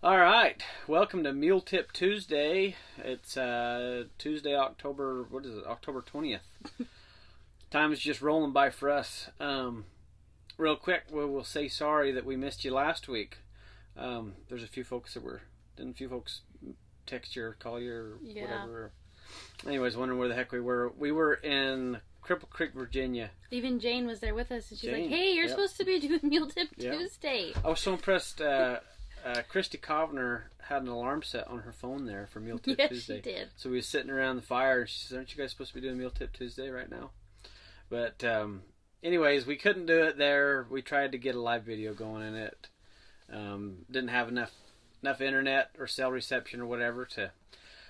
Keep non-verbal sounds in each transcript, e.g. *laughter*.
All right, welcome to Mule Tip Tuesday. It's uh, Tuesday, October. What is it? October twentieth. *laughs* Time is just rolling by for us. Um, real quick, we will say sorry that we missed you last week. Um, there's a few folks that were didn't a few folks text you or call you or Yeah. whatever. Anyways, wondering where the heck we were. We were in Cripple Creek, Virginia. Even Jane was there with us, and she's Jane, like, "Hey, you're yep. supposed to be doing Mule Tip Yep. Tuesday." I was so impressed. Uh, uh, Christy Kovner had an alarm set on her phone there for Mule *laughs* Tip Yes, Tuesday. she did. So we was sitting around the fire, and she says, "Aren't you guys supposed to be doing Mule Tip Tuesday right now?" But um, anyways, we couldn't do it there. We tried to get a live video going, and it um, didn't have enough enough internet or cell reception or whatever to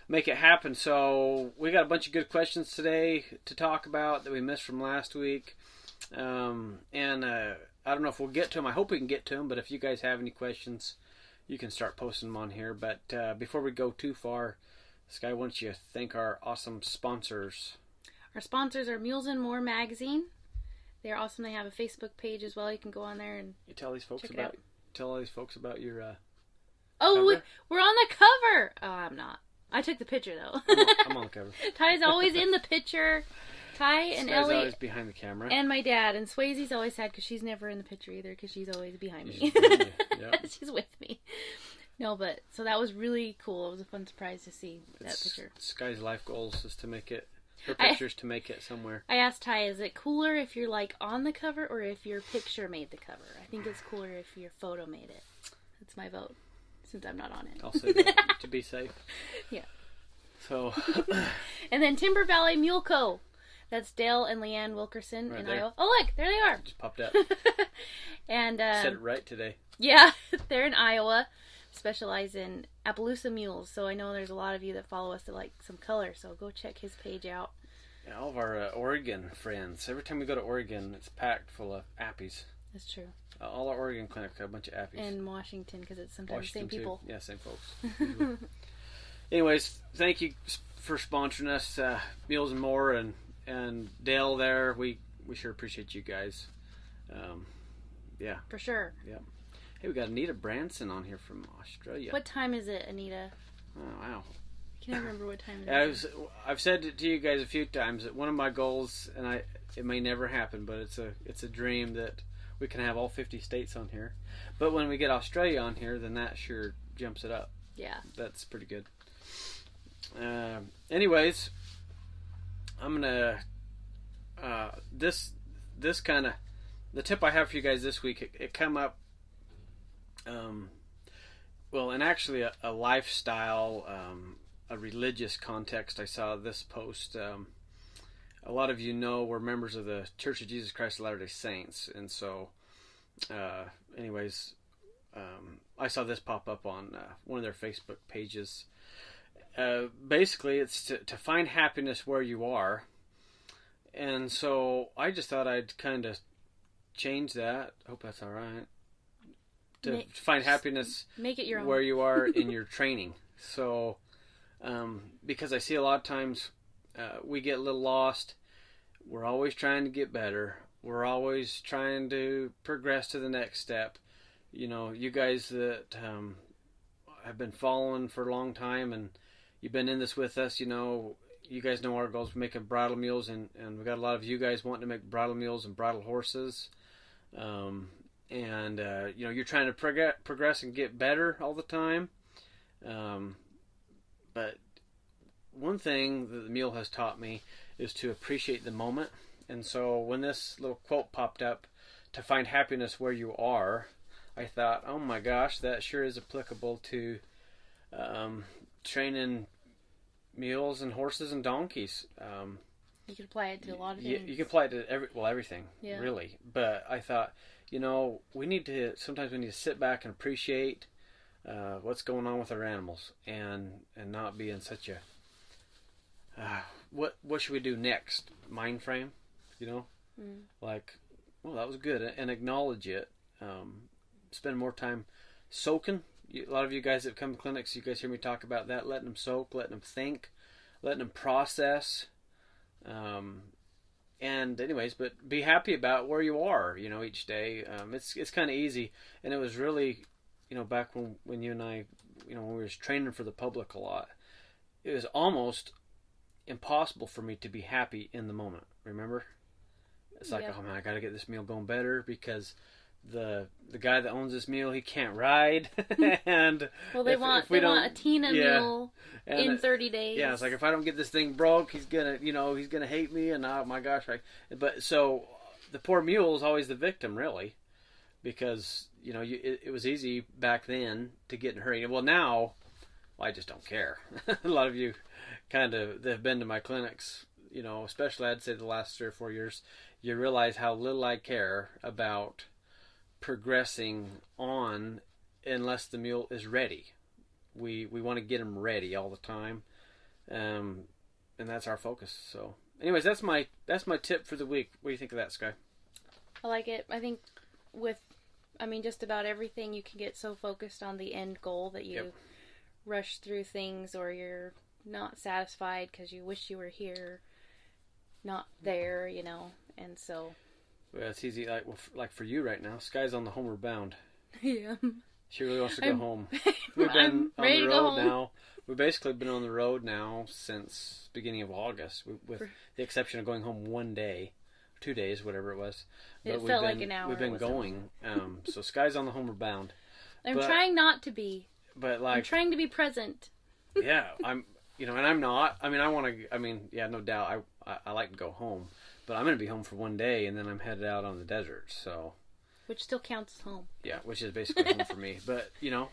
make it happen. So we got a bunch of good questions today to talk about that we missed from last week, um, and uh, I don't know if we'll get to them. I hope we can get to them. But if you guys have any questions, you can start posting them on here. But uh, before we go too far, Sky wants you to thank our awesome sponsors. Our sponsors are Mules and More magazine. They're awesome. They have a Facebook page as well. You can go on there and You tell these folks about tell all these folks about your. Uh, oh, we, we're on the cover. Oh, I'm not. I took the picture though. I'm, on, I'm on the *laughs* cover. Ty's always in the picture. Ty and Sky's Ellie always behind the camera. and my dad and Swayze's always sad because she's never in the picture either because she's always behind me. *laughs* Yep. she's with me. No, but so that was really cool. It was a fun surprise to see that It's- picture. Sky's life goals is to make it. Her I- pictures to make it somewhere. I asked Ty, is it cooler if you're like on the cover or if your picture made the cover? I think it's cooler if your photo made it. That's my vote, since I'm not on it. I'll say that to be *laughs* safe. Yeah. So *laughs* And then Timber Valley Mule Co. That's Dale and Leanne Wilkerson Right in there. Iowa. Oh, look, there they are. just popped up. *laughs* and Said um, it right today. yeah, *laughs* they're in Iowa. Specialize in Appaloosa mules. So I know there's a lot of you that follow us that like some color. So go check his page out. Yeah, all of our uh, Oregon friends. Every time we go to Oregon, it's packed full of appies. That's true. Uh, all our Oregon clinics have a bunch of appies. And Washington because it's sometimes the Washington same people. Too. Yeah, same folks. *laughs* Anyways, thank you for sponsoring us, uh, Mules and More, and and Dale there. We we sure appreciate you guys. Um, yeah. For sure. Yep. Hey, we got Anita Branson on here from Australia. What time is it, Anita? Oh, wow. I can't remember what time it Yeah, *laughs* I was, I've said it to you guys a few times that one of my goals, and I it may never happen, but it's a it's a dream that we can have all 50 states on here. But when we get Australia on here, then that sure jumps it up. Yeah. That's pretty good. Um anyways, I'm gonna uh, this this kind of the tip I have for you guys this week. It, it come up. Um, well, and actually a, a lifestyle, um, a religious context. I saw this post. Um, a lot of you know we're members of the Church of Jesus Christ of Latter Day Saints, and so, uh, anyways, um, I saw this pop up on uh, one of their Facebook pages. Uh, basically, it's to, to find happiness where you are, and so I just thought I'd kind of change that. Hope that's all right. To Ma- find happiness Make it your own. where you are *laughs* in your training. So, um, because I see a lot of times uh, we get a little lost. We're always trying to get better. We're always trying to progress to the next step. You know, you guys that um, have been following for a long time and you've been in this with us, you know, you guys know our goals. We're making bridle mules, and, and we got a lot of you guys wanting to make bridle mules and bridle horses. Um, and uh, you know you're trying to prog- progress and get better all the time. Um, but one thing that the mule has taught me is to appreciate the moment. And so when this little quote popped up, to find happiness where you are, I thought, oh my gosh, that sure is applicable to um, training mules and horses and donkeys. Um, You could apply it to a lot of you, things. you can apply it to every well everything Yeah. really but i thought you know we need to sometimes we need to sit back and appreciate uh, what's going on with our animals and and not be in such a uh, what what should we do next mind frame you know Mm. like well that was good and acknowledge it um, spend more time soaking You- a lot of you guys that come to clinics you guys hear me talk about that letting them soak letting them think letting them process um, and anyways, but be happy about where you are, you know, each day. Um, it's it's kind of easy, and it was really you know, back when when you and I, you know, when we was training for the public a lot, it was almost impossible for me to be happy in the moment. Remember? It's like, Yeah. oh man, I got to get this meal going better because the the guy that owns this mule he can't ride, *laughs* and Well, they if- want if we they want a don't- Tina yeah. and in it- 30 days. yeah, it's like if I don't get this thing broke, he's gonna, you know, he's gonna hate me, and oh my gosh, I. But so the poor mule is always the victim, really, because you know you, it, it was easy back then to get in a hurry. Well, now well, I just don't care. *laughs* a lot of you kind of that have been to my clinics, you know, especially I'd say the last three or four years, you realize how little I care about progressing on unless the mule is ready. We we want to get him ready all the time, um, and that's our focus. So, anyways, that's my that's my tip for the week. What do you think of that, Sky? I like it. I think with, I mean, just about everything, you can get so focused on the end goal that you Yep. rush through things or you're not satisfied because you wish you were here, not there, you know. And so, Well, it's easy. Like well, f- like for you right now, Sky's on the homeward bound. *laughs* yeah. She really wants to go I'm- home. *laughs* We've been I'm on ready the to go road home. now. We've basically been on the road now since beginning of August, with, with For- the exception of going home one day, two days, whatever it was. It we've felt like been- an hour, We've been wasn't. going. Um, *laughs* so Sky's on the homeward bound, I'm But- trying not to be. but I'm like trying to be present. yeah, I'm, you know, and I'm not. I mean, I want to. I mean, yeah, no doubt. I, I I like to go home, but I'm going to be home for one day, and then I'm headed out on the desert. So Which still counts as home. yeah, which is basically home for me. *laughs* But you know,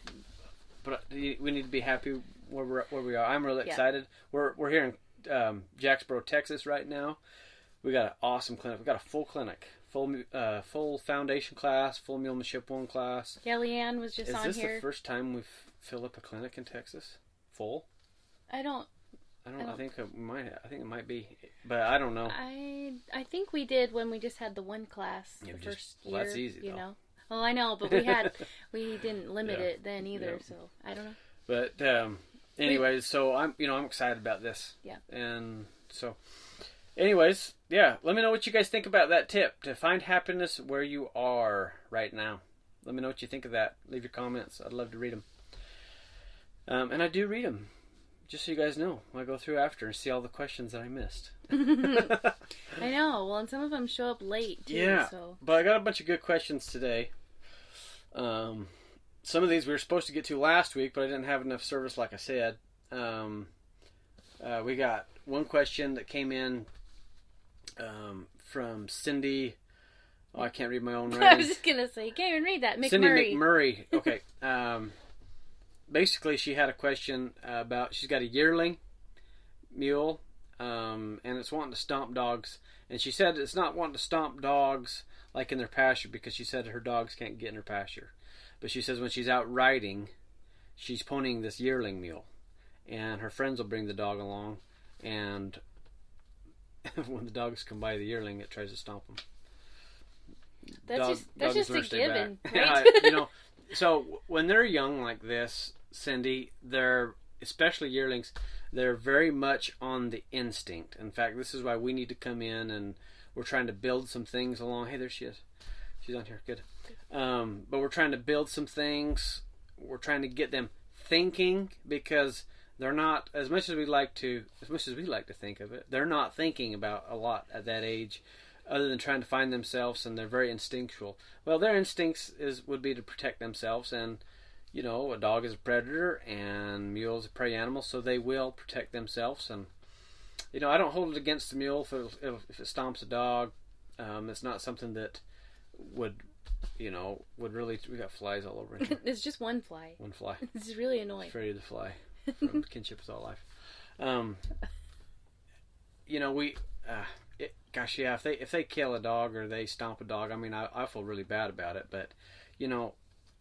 but we need to be happy where we're where we are. I'm really Yeah. excited. We're we're here in um, Jacksboro, Texas, right now. We got an awesome clinic. We got a full clinic, full uh, full foundation class, full mulemanship one class. Kellyanne was just Is on this the first time we've filled up a clinic in Texas? Full? I don't. I don't. I I, don't- think it might. I think it might be, but I don't know. I I think we did when we just had the one class Yeah, the just- first well, year. that's easy, you though. know. Well, I know, but we *laughs* had we didn't limit Yeah. it then either. Yeah. So I don't know. But um, anyways, so I'm you know I'm excited about this. Yeah. And so, anyways, yeah. Let me know what you guys think about that tip to find happiness where you are right now. Let me know what you think of that. Leave your comments. I'd love to read them. Um, and I do read them, just so you guys know. I go through after and see all the questions that I missed. *laughs* *laughs* I know. Well, and some of them show up late too. Yeah. So But I got a bunch of good questions today. Um, some of these we were supposed to get to last week, but I didn't have enough service, like I said. Um, uh, we got one question that came in um, from Cindy. Oh, I can't read my own writing. *laughs* I was just gonna say, you can't even read that. Cindy McMurray. McMurray. Okay. Um, basically, she had a question about. She's got a yearling mule, um, and it's wanting to stomp dogs. And she said it's not wanting to stomp dogs like in their pasture because she said her dogs can't get in her pasture. But she says when she's out riding, she's ponying this yearling mule, and her friends will bring the dog along, and *laughs* when the dogs come by the yearling, it tries to stomp them. That's Dog- just that's just a learn to stay given, *laughs* right? Yeah, you know, so when they're young like this, Cindy, they're especially yearlings, they're very much on the instinct. In fact, this is why we need to come in and we're trying to build some things along. Hey, there she is. She's on here. Good. Um, but we're trying to build some things. We're trying to get them thinking because they're not as much as we like to as much as we like to think of it. They're not thinking about a lot at that age other than trying to find themselves and they're very instinctual. Well, their instincts is would be to protect themselves and you know, a dog is a predator and mule is a prey animal, so they will protect themselves. And you know, I don't hold it against the mule if it, if it stomps a dog. Um, it's not something that would, you know, would really. We got flies all over *laughs* here. it's just one fly. One fly. *laughs* This is really annoying. Freddy the Fly *laughs* from Kinship is All Life. Um, you know, we, uh, gosh, yeah, if they if they kill a dog or they stomp a dog, I mean, I, I feel really bad about it. But you know,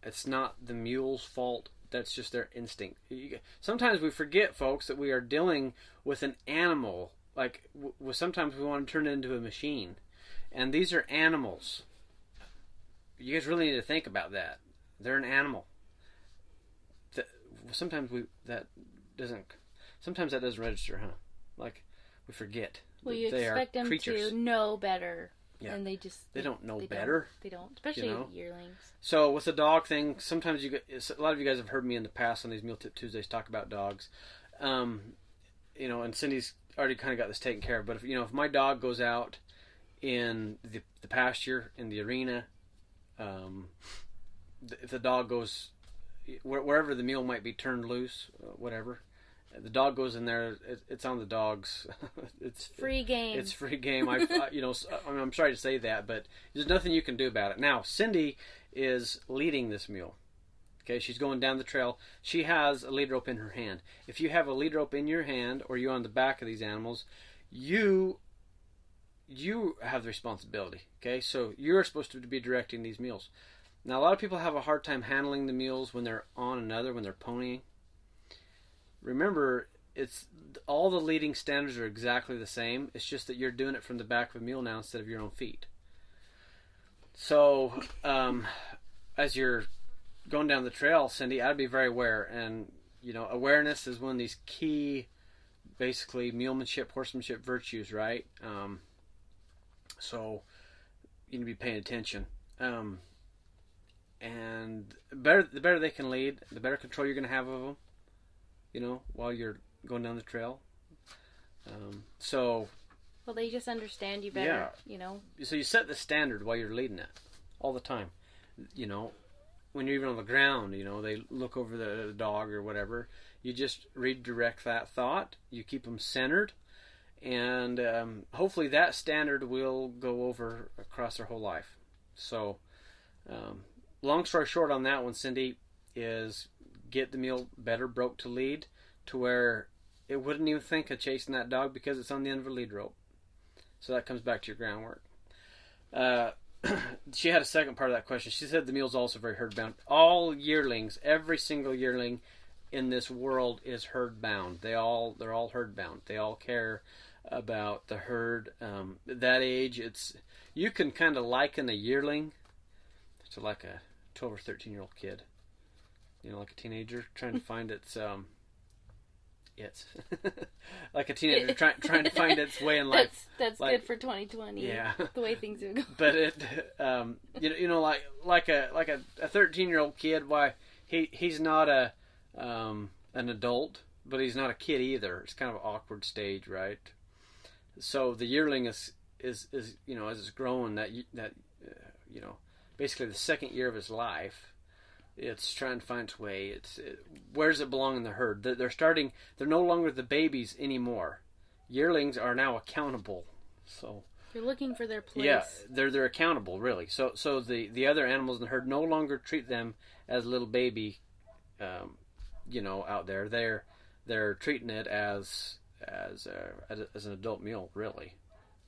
it's not the mule's fault. That's just their instinct. Sometimes we forget, folks, that we are dealing with an animal. Like, w- sometimes we want to turn it into a machine, and these are animals. You guys really need to think about that. They're an animal sometimes we that doesn't sometimes that doesn't register, huh? Like we forget Well, you they expect them creatures. to know better Yeah. and they just They don't know they better. They don't, especially know? yearlings. So with the dog thing, sometimes you get, a lot of you guys have heard me in the past on these Mule Tip Tuesdays talk about dogs. Um, you know, and Cindy's already kind of got this taken care of. But if you know, if my dog goes out in the, the pasture in the arena, um, if the dog goes wherever the meal might be turned loose, uh, whatever, the dog goes in there. It, it's on the dog's. *laughs* it's Free game. it's free game. I, I you know, s- I mean, I'm sorry to say that, but there's nothing you can do about it. Now, Cindy is leading this mule. Okay, she's going down the trail. She has a lead rope in her hand. If you have a lead rope in your hand, or you're on the back of these animals, you you have the responsibility. Okay, so you're supposed to be directing these mules. Now, a lot of people have a hard time handling the mules when they're on another, when they're ponying. Remember, it's all the leading standards are exactly the same. It's just that you're doing it from the back of a mule now instead of your own feet. So, um, as you're going down the trail, Cindy, I'd be very aware. And you know, awareness is one of these key, basically mulemanship, horsemanship virtues, right? Um, so you need to be paying attention. Um, and better, the better they can lead, the better control you're going to have of them. You know, while you're going down the trail. Um, so well, they just understand you better. Yeah. You know, so you set the standard while you're leading it all the time you know when you're even on the ground you know they look over the, the dog or whatever you just redirect that thought you keep them centered and um, hopefully that standard will go over across their whole life so um, long story short on that one cindy is get the mule better broke to lead to where it wouldn't even think of chasing that dog because it's on the end of a lead rope so that comes back to your groundwork uh, *clears throat* she had a second part of that question. She said the mule's also very herd bound. All yearlings, every single yearling in this world is herd bound. They all they're all herd bound. They all care about the herd. Um, that age, it's you can kind of liken a yearling to like a twelve or thirteen year old kid. You know, like a teenager trying to find its um, its *laughs* like a teenager trying trying to find its way in *laughs* life. that's that's like- good for 2020. Yeah. the way things are going. but it um you know, you know like like a like a, a 13 year old kid why he he's not a um an adult but he's not a kid either it's kind of an awkward stage right so the yearling is is is you know as it's growing that that uh, you know basically the second year of his life it's trying to find its way it's it, where does it belong in the herd they're, they're starting they're no longer the babies anymore yearlings are now accountable so They're looking for their place. yeah, they're they're accountable really. So so the the other animals in the herd no longer treat them as a little baby, um, you know, out there. They're they're treating it as as a, as, a- as an adult mule really.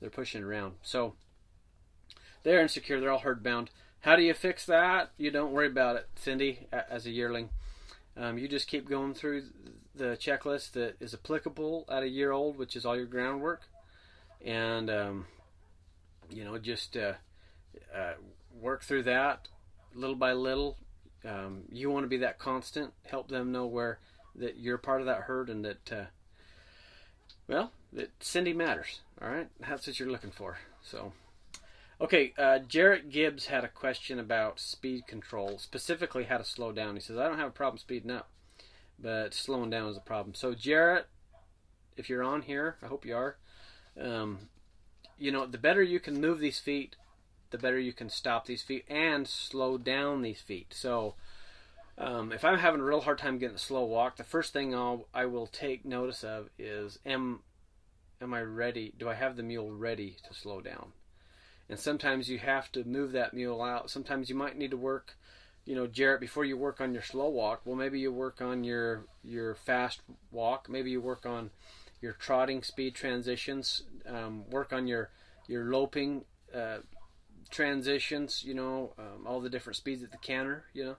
They're pushing around. So they're insecure. They're all herd bound. How do you fix that? You don't worry about it, Cindy. As a yearling, um, you just keep going through the checklist that is applicable at a year old, which is all your groundwork, and um, you know, just uh, uh, work through that little by little. Um, you want to be that constant. Help them know where that you're part of that herd and that, uh, well, that Cindy matters. All right, that's what you're looking for. So, okay, uh, Jarrett Gibbs had a question about speed control, specifically how to slow down. He says, "I don't have a problem speeding up, but slowing down is a problem." So, Jarrett, if you're on here, I hope you are. Um, you know, the better you can move these feet, the better you can stop these feet and slow down these feet. So, um, if I'm having a real hard time getting a slow walk, the first thing I'll I will take notice of is am am I ready? Do I have the mule ready to slow down? And sometimes you have to move that mule out. Sometimes you might need to work, you know, Jarrett, before you work on your slow walk. Well, maybe you work on your your fast walk. Maybe you work on your trotting speed transitions. Um, work on your your loping uh, transitions. You know, um, all the different speeds at the canter. You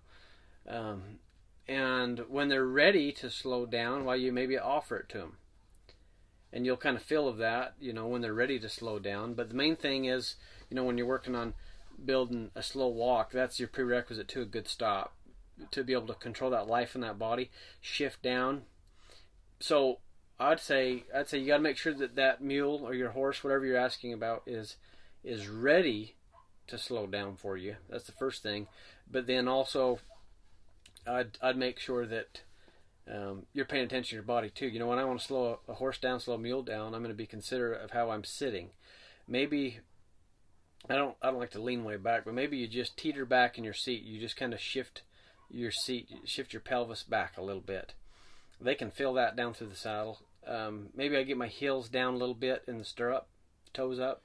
know, um, and when they're ready to slow down, well, you maybe offer it to them, and you'll kind of feel of that. You know, when they're ready to slow down. But the main thing is, you know, when you're working on building a slow walk, that's your prerequisite to a good stop. To be able to control that life in that body, shift down. So I'd say I'd say you got to make sure that that mule or your horse, whatever you're asking about, is is ready to slow down for you. That's the first thing. But then also, I'd I'd make sure that um, you're paying attention to your body too. You know, when I want to slow a, horse down, slow a mule down, I'm going to be considerate of how I'm sitting. Maybe I don't I don't like to lean way back, but maybe you just teeter back in your seat. You just kind of shift your seat, shift your pelvis back a little bit. They can feel that down through the saddle. Um, maybe I get my heels down a little bit in the stirrup, toes up.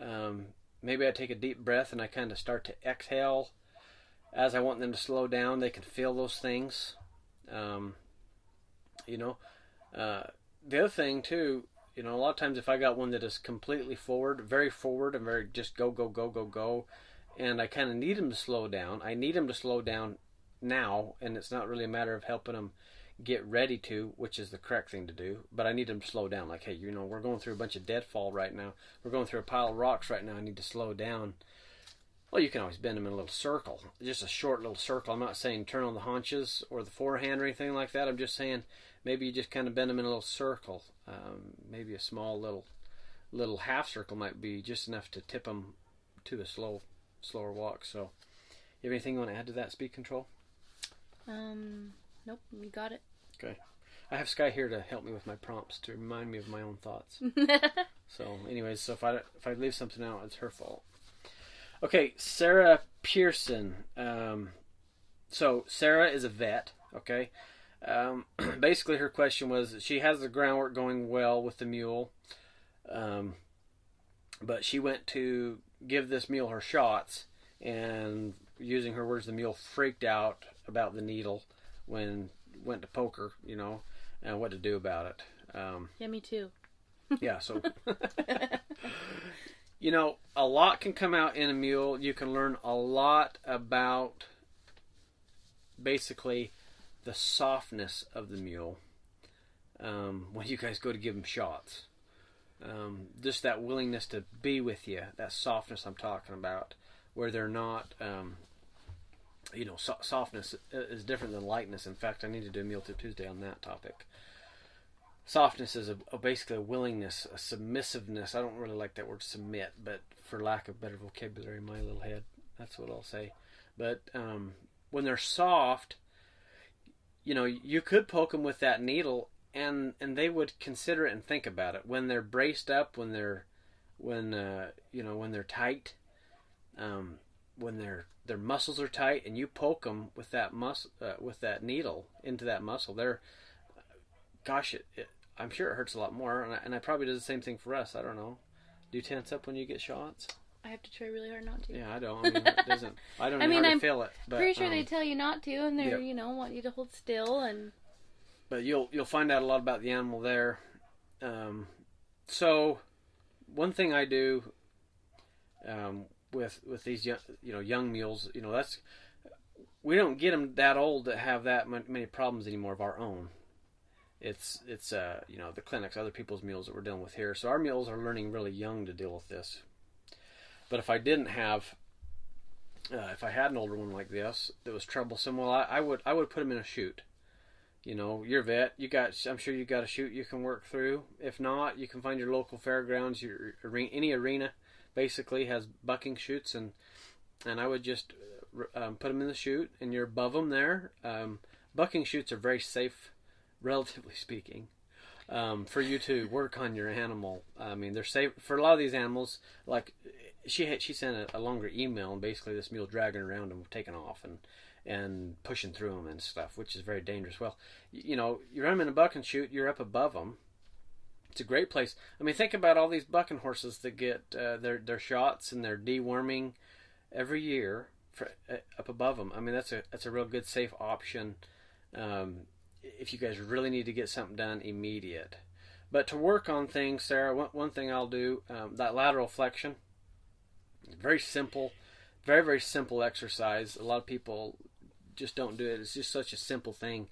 Um, maybe I take a deep breath and I kind of start to exhale as I want them to slow down. They can feel those things. Um, you know, uh, the other thing too, you know, a lot of times if I got one that is completely forward, very forward and very just go, go, go, go, go, and I kind of need them to slow down, I need them to slow down now, and it's not really a matter of helping them get ready to, which is the correct thing to do, but I need them to slow down. Like, hey, you know, we're going through a bunch of deadfall right now. We're going through a pile of rocks right now. I need to slow down. Well, you can always bend them in a little circle, just a short little circle. I'm not saying turn on the haunches or the forehand or anything like that. I'm just saying maybe you just kind of bend them in a little circle. Um, maybe a small little little half circle might be just enough to tip them to a slow, slower walk. So, you have anything you want to add to that speed control? Um, nope, you got it. Okay. I have Sky here to help me with my prompts to remind me of my own thoughts. *laughs* so, anyways, so if I if I leave something out, it's her fault. Okay, Sarah Pearson. Um, so Sarah is a vet. Okay. Um, *clears throat* basically, her question was she has the groundwork going well with the mule, um, but she went to give this mule her shots, and using her words, the mule freaked out about the needle when went to poker, you know, and what to do about it. Um, yeah, me too. yeah, so *laughs* you know, a lot can come out in a mule. You can learn a lot about basically the softness of the mule um, when you guys go to give them shots. Um, just that willingness to be with you, that softness I'm talking about, where they're not, um, you know, so- softness is different than lightness. In fact, I need to do a Mule Tip Tuesday on that topic. Softness is a, a basically a willingness, a submissiveness. I don't really like that word submit, but for lack of better vocabulary in my little head, that's what I'll say. But um, when they're soft, you know, you could poke them with that needle, and and they would consider it and think about it. When they're braced up, when they're when uh, you know when they're tight, um, when their their muscles are tight, and you poke them with that mus uh, with that needle into that muscle, they're gosh, it, it, I'm sure it hurts a lot more, and I, and I probably do the same thing for us. I don't know. Do you tense up when you get shots? I have to try really hard not to. Yeah, I don't. I mean, it doesn't. *laughs* I don't I mean, I'm feel it. But, I'm Pretty sure um, they tell you not to, and they're yeah. you know want you to hold still and but you'll you'll find out a lot about the animal there. Um, so, one thing I do um, with with these young, you know young mules, you know that's we don't get them that old to have that many problems anymore of our own. It's it's uh you know the clinics, other people's mules that we're dealing with here. So our mules are learning really young to deal with this. But if I didn't have, uh, if I had an older one like this that was troublesome, well, I, I would I would put him in a chute. You know, you're vet. You got. I'm sure you got a chute you can work through. If not, you can find your local fairgrounds. Your arena, any arena, basically has bucking chutes, and and I would just uh, um, put them in the chute, and you're above them there. Um, bucking chutes are very safe, *laughs* relatively speaking, um, for you to work on your animal. I mean, they're safe for a lot of these animals. Like she had, she sent a, a longer email, and basically this mule dragging around and taking off and and pushing through them and stuff, which is very dangerous. Well, you, you know, you run them in a bucking chute, you're up above them. It's a great place. I mean, think about all these bucking horses that get uh, their their shots and their deworming every year for, uh, up above them. I mean, that's a that's a real good safe option um, if you guys really need to get something done immediate. But to work on things, Sarah, one, one thing I'll do um, that lateral flexion. Very simple, very very simple exercise. A lot of people just don't do it. It's just such a simple thing.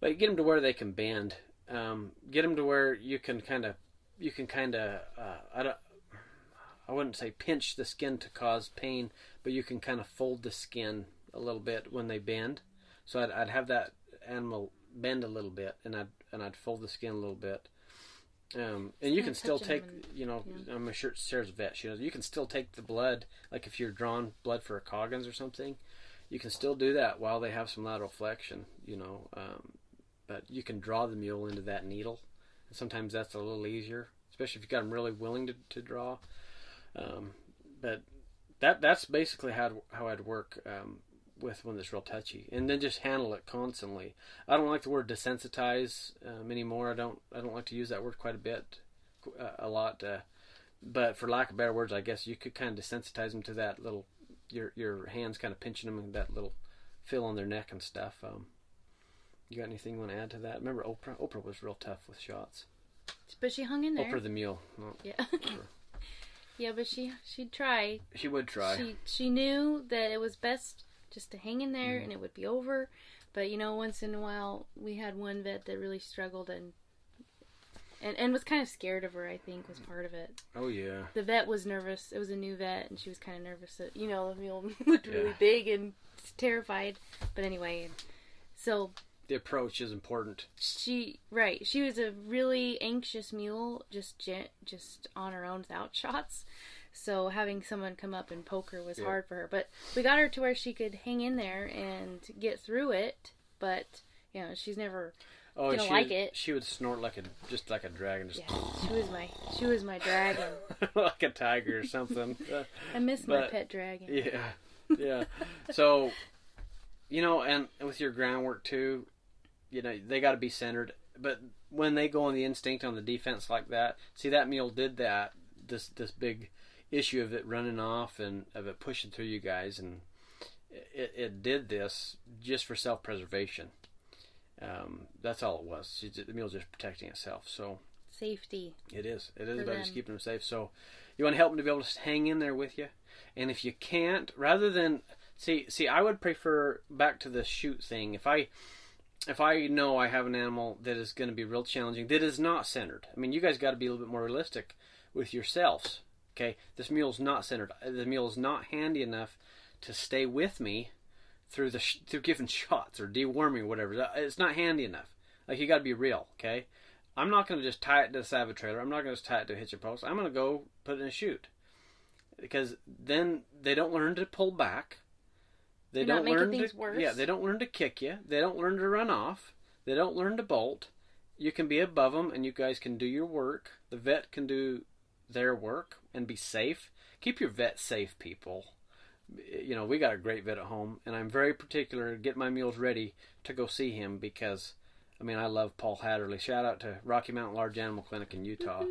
But get them to where they can bend. Um, get them to where you can kind of you can kind of uh, I don't I wouldn't say pinch the skin to cause pain, but you can kind of fold the skin a little bit when they bend. So I'd, I'd have that animal bend a little bit, and I'd and I'd fold the skin a little bit, Um, and you can still take, and- you know, yeah. I'm sure Sarah's a vet. She knows you can still take the blood, like if you're drawing blood for a Coggins or something, you can still do that while they have some lateral flexion, you know. Um, but you can draw the mule into that needle. And sometimes that's a little easier, especially if you've got them really willing to, to draw. Um, but that that's basically how how I'd work um, with one that's real touchy, and then just handle it constantly. I don't like the word desensitize um, anymore. I don't I don't like to use that word quite a bit, uh, a lot. Uh, but for lack of better words, I guess you could kind of desensitize them to that little your your hands kind of pinching them and that little feel on their neck and stuff. Um, you got anything you want to add to that? Remember Oprah? Oprah was real tough with shots. But she hung in there. Oprah the mule. No, Yeah. *laughs* yeah, but she she'd try. she would try. She she knew that it was best just to hang in there Mm-hmm. and it would be over. But you know, once in a while we had one vet that really struggled and and and was kind of scared of her. I think was part of it. oh yeah. The vet was nervous. It was a new vet, and she was kind of nervous that you know the mule *laughs* looked really Yeah. big and terrified. But anyway, so The approach is important. she right she was a really anxious mule just just on her own without *laughs* shots so having someone come up and poke her was Yeah. hard for her but we got her to where she could hang in there and get through it but you know she's never Oh, Didn't she like would, it. She would snort like a just like a dragon, just yeah she was my she was my dragon *laughs* like a tiger or something. *laughs* I miss my pet dragon yeah, yeah. So, you know, and with your groundwork too, you know, they got to be centered. But when they go on the instinct on the defense like that, see that mule did that. This this big issue of it running off and of it pushing through you guys, and it, it did this just for self preservation. Um, that's all it was. She, the mule's just protecting itself. So safety it is. It is about just keeping them safe. So you want to help them to be able to hang in there with you. And if you can't, rather than see, see, I would prefer back to the chute thing. If I, if I know I have an animal that is going to be real challenging, that is not centered. I mean, you guys got to be a little bit more realistic with yourselves. Okay, this mule's not centered. Uh, the mule is not handy enough to stay with me through the sh- through giving *laughs* shots or deworming or whatever. Uh, it's not handy enough. Like you got to be real. Okay, I'm not going to just tie it to the Sabbath trailer. I'm not going to just tie it to a hitching post. I'm going to go put it in a chute because then they don't learn to pull back. They You're don't learn to worse. yeah. They don't learn to kick you. They don't learn to run off. They don't learn to bolt. You can be above them, and you guys can do your work. The vet can do their work and be safe. Keep your vet safe, people. You know, we got a great vet at home, and I'm very particular to get my mules ready to go see him because, I mean, I love Paul Hatterley. Shout out to Rocky Mountain Large Animal Clinic in Utah.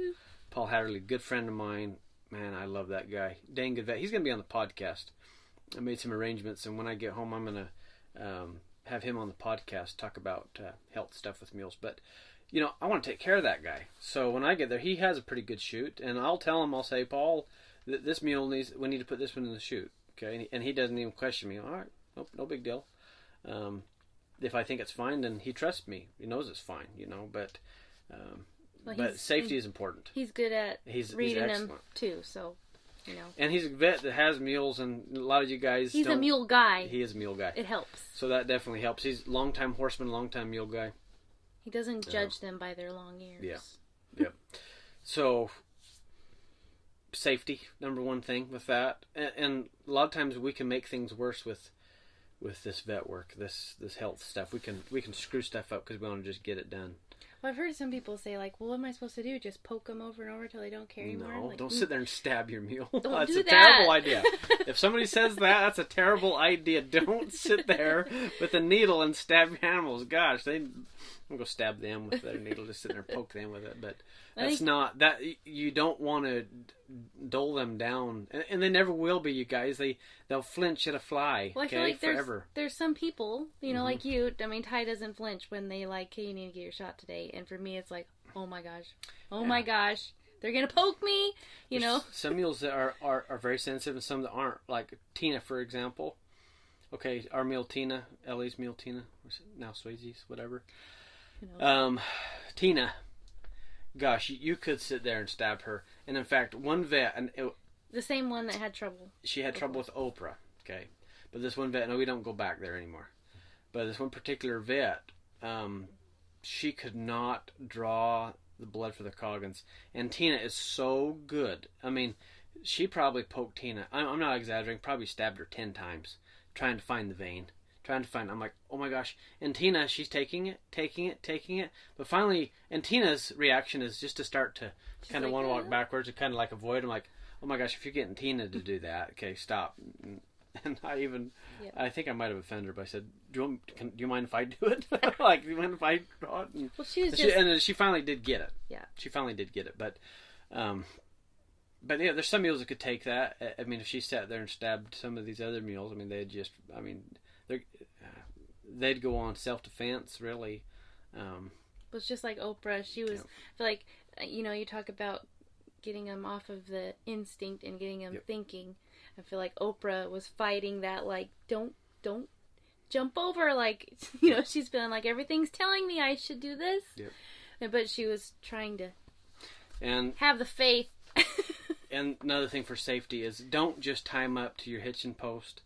Paul Hatterley, good friend of mine. Man, I love that guy. Dang good vet. He's going to be on the podcast. I made some arrangements, and when I get home, I'm going to um, have him on the podcast talk about uh, health stuff with mules. But you know, I want to take care of that guy. So when I get there, he has a pretty good chute, and I'll tell him, I'll say, Paul, th- this mule needs, we need to put this one in the chute. Okay, and he, and he doesn't even question me. All right, nope, no big deal. Um, if I think it's fine, then he trusts me. He knows it's fine, you know. But um, Well, but safety is important. he's good at He's he's reading them too so you know And he's a vet that has mules, and a lot of you guys. he's a mule guy He is a mule guy, it helps so that definitely helps. He's a longtime horseman, longtime mule guy. He doesn't judge them by their long ears Yeah. So, safety number one thing with that, and, and a lot of times we can make things worse with with this vet work, this this health stuff. We can we can screw stuff up because we want to just get it done. Well, I've heard some people say like, "Well, what am I supposed to do? Just poke them over and over till they don't care anymore?" No, like, don't "Mm, sit there and stab your mule. Don't that's do a that. terrible idea. *laughs* if somebody says that, that's a terrible idea. Don't sit there with a needle and stab your animals. Gosh, they. I'm gonna go stab them with their needle. Just sit there and poke them with it. But that's think- not that. You don't want to dole them down, and, and they never will be. You guys, they they'll flinch at a fly. Well, I okay, feel like there's forever. Mm-hmm. there's some people, you know, like you. I mean, Ty doesn't flinch when they like, "Hey, you need to get your shot today." And for me, it's like, "Oh my gosh, oh my gosh, they're gonna poke me," you know. some mules that are, are, are very sensitive and some that aren't. Like Tina, for example. Okay, our mule Tina, Ellie's mule Tina, or is it now Swayze's, whatever. You know. Um, Tina, gosh, you, you could sit there and stab her. And in fact, one vet, and it, The same one that had trouble. she had trouble with Oprah. Okay, but this one vet, no, we don't go back there anymore. But this one particular vet, um, she could not draw the blood for the Coggins. And Tina is so good. I mean, she probably poked Tina. I'm, I'm not exaggerating. Probably stabbed her ten times trying to find the vein, trying to find. I'm like, oh my gosh. And Tina, she's taking it, taking it, taking it. But finally, and Tina's reaction is just to start to kind of like, want to walk "Uh." backwards and kind of like avoid. I'm like, oh my gosh, if you're getting Tina to do that, okay, stop. *laughs* And I even, Yep. I think I might have offended her, but I said, "Do you, want, can, do you mind if I do it? *laughs* like, do you mind if I draw it?" And, Well, she was and she, just and she finally did get it. Yeah. she finally did get it. But, um, but yeah, there's some mules that could take that. I- I mean, if she sat there and stabbed some of these other mules, I mean, they'd just, I mean, they're, they'd go on self defense, really. Um, was just like Oprah. She was feel like uh, you know you talk about getting them off of the instinct and getting them Yep. thinking. I feel like Oprah was fighting that like don't don't jump over like *laughs* you know she's feeling like everything's telling me I should do this. Yep. But she was trying to and have the faith. *laughs* and another thing for safety is don't just tie them up to your hitching post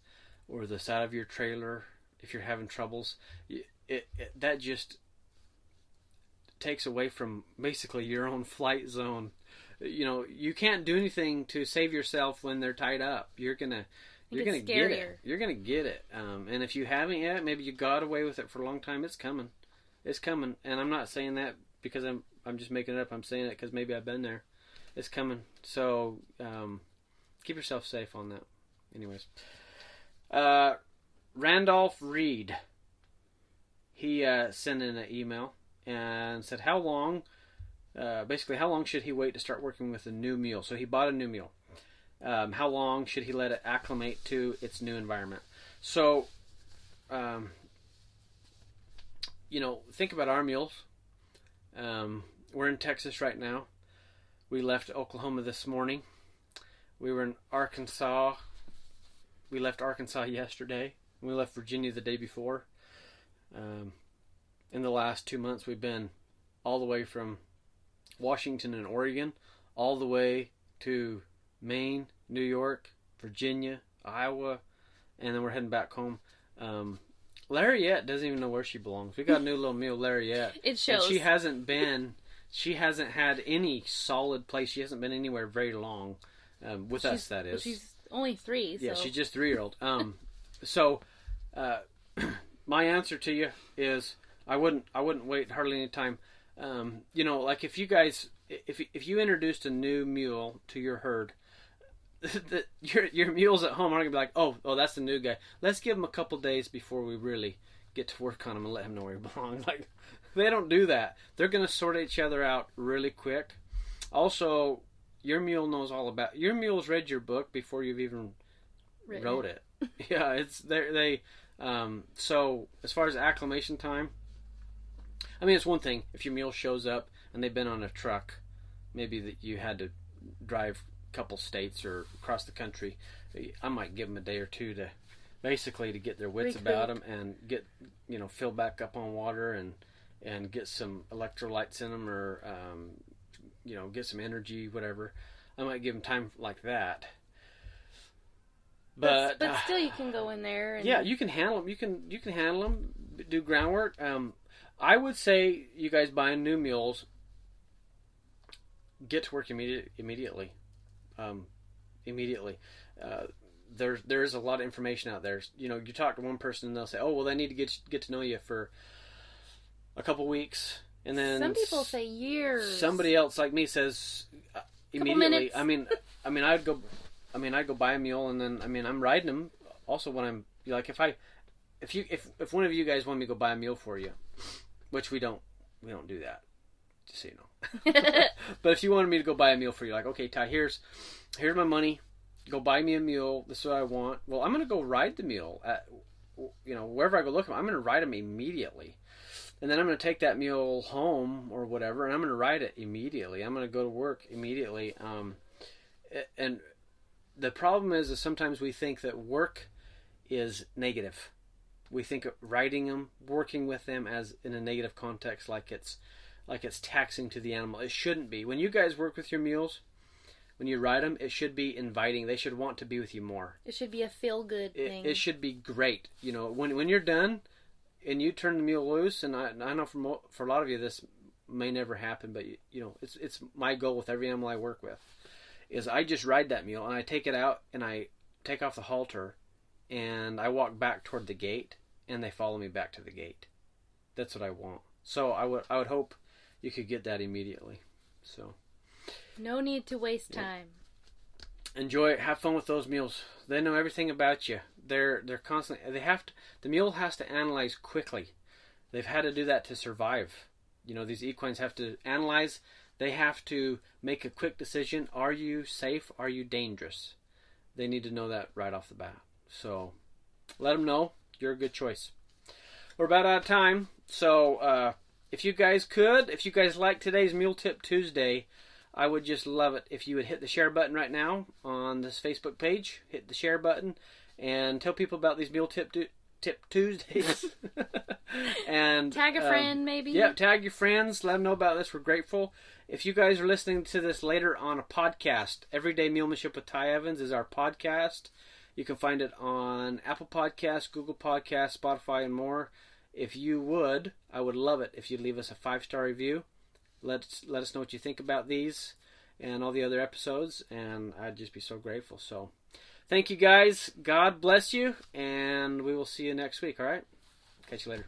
or the side of your trailer if you're having troubles. It, it that just takes away from basically your own flight zone. You know, you can't do anything to save yourself when they're tied up. You're gonna you're gonna get it. You're gonna get it. Um, and if you haven't yet, maybe you got away with it for a long time. It's coming. It's coming. And I'm not saying that because I'm I'm just making it up. I'm saying it because maybe I've been there. It's coming. So um, keep yourself safe on that. Anyways, uh, Randolph Reed. He uh, sent in an email and said, "How long? Uh, basically, how long should he wait to start working with a new mule?" So he bought a new mule. Um, how long should he let it acclimate to its new environment? So, um, you know, think about our mules. Um, we're in Texas right now. We left Oklahoma this morning. We were in Arkansas. We left Arkansas *laughs* yesterday. We left Virginia the day before. Um, in the last two months, we've been all the way from Washington and Oregon, all the way to Maine, New York, Virginia, Iowa, and then we're heading back home. Um, Lariat doesn't even know where she belongs. We got a new little mule, Lariat. It And shows. she hasn't been, she hasn't had any solid place. She hasn't been anywhere very long um, with us. She's- That well, she's only three. So yeah, she's just three year old. Um, so, uh, *clears throat* my answer to you is I wouldn't I wouldn't wait hardly any time. Um, you know, like if you guys if if you introduced a new mule to your herd. *laughs* The, your your mules at home aren't gonna be like, oh, oh, that's the new guy. Let's give him a couple days before we really get to work on him and let him know where he *laughs* belongs. Like, they don't do that. They're gonna sort each other out really quick. Also, your mule knows all about. Your mule's read your book before you've even written wrote it. *laughs* yeah, it's they they. Um, so as far as acclimation time, I mean, it's one thing if your meal shows up and they've been on a truck, maybe that you had to drive a couple states or across the country. I might give them a day or two to basically to get their wits about them and get you know fill back up on water and and get some electrolytes in them or um, you know get some energy whatever. I might give them time like that. But but uh, still, you can go in there. And, yeah, you can handle them. You can you can handle them. Do groundwork. Um, I would say you guys buying new mules. Get to work immediate, immediately. Um, immediately. Uh, there's there is a lot of information out there. You know, you talk to one person and they'll say, "Oh, well, they need to get get to know you for a couple weeks," and then Some people say years. somebody else like me says uh, immediately. I mean, I mean, I'd go. I mean, I'd go buy a mule, and then I mean, I'm riding them. Also, when I'm like, if I, if you, if if one of you guys want me to go buy a mule for you, which we don't, we don't do that. Just so you know. *laughs* but if you wanted me to go buy a mule for you, like, okay, Ty, here's, here's my money. Go buy me a mule. This is what I want. Well, I'm gonna go ride the mule at, you know, wherever I go look. I'm gonna ride him immediately and then I'm going to take that mule home or whatever, and I'm going to ride it immediately. I'm going to go to work immediately. Um, and the problem is, is sometimes we think that work is negative. We think of riding them, working with them as in a negative context, like it's like it's taxing to the animal. It shouldn't be. When you guys work with your mules, when you ride them, it should be inviting. They should want to be with you more It should be a feel good thing. it, should be great. You know, when when you're done and you turn the mule loose, and I, I know for mo- for a lot of you this may never happen, but you know, it's it's my goal with every animal I work with is I just ride that mule and I take it out and I take off the halter and I walk back toward the gate and they follow me back to the gate. That's what I want. So I would I would hope you could get that immediately. So no need to waste yeah. time. Enjoy it. Have fun with those mules. They know everything about you. They're they're constantly they have to the mule has to analyze quickly. They've had to do that to survive. You know, these equines have to analyze. They have to make a quick decision. Are you safe? Are you dangerous? They need to know that right off the bat. So let them know you're a good choice. We're about out of time. So uh, if you guys could, if you guys like today's Mule Tip Tuesday, I would just love it if you would hit the share button right now on this Facebook page. Hit the share button and tell people about these Mule Tip Tip Tuesdays. *laughs* and tag a friend, um, maybe. Yeah, tag your friends. Let them know about this. We're grateful. If you guys are listening to this later on a podcast, Everyday Mulemanship with Ty Evans is our podcast. You can find it on Apple Podcasts, Google Podcasts, Spotify, and more. If you would, I would love it if you'd leave us a five star review. Let let us know what you think about these and all the other episodes, and I'd just be so grateful. So, thank you guys. God bless you, and we will see you next week. All right. Catch you later.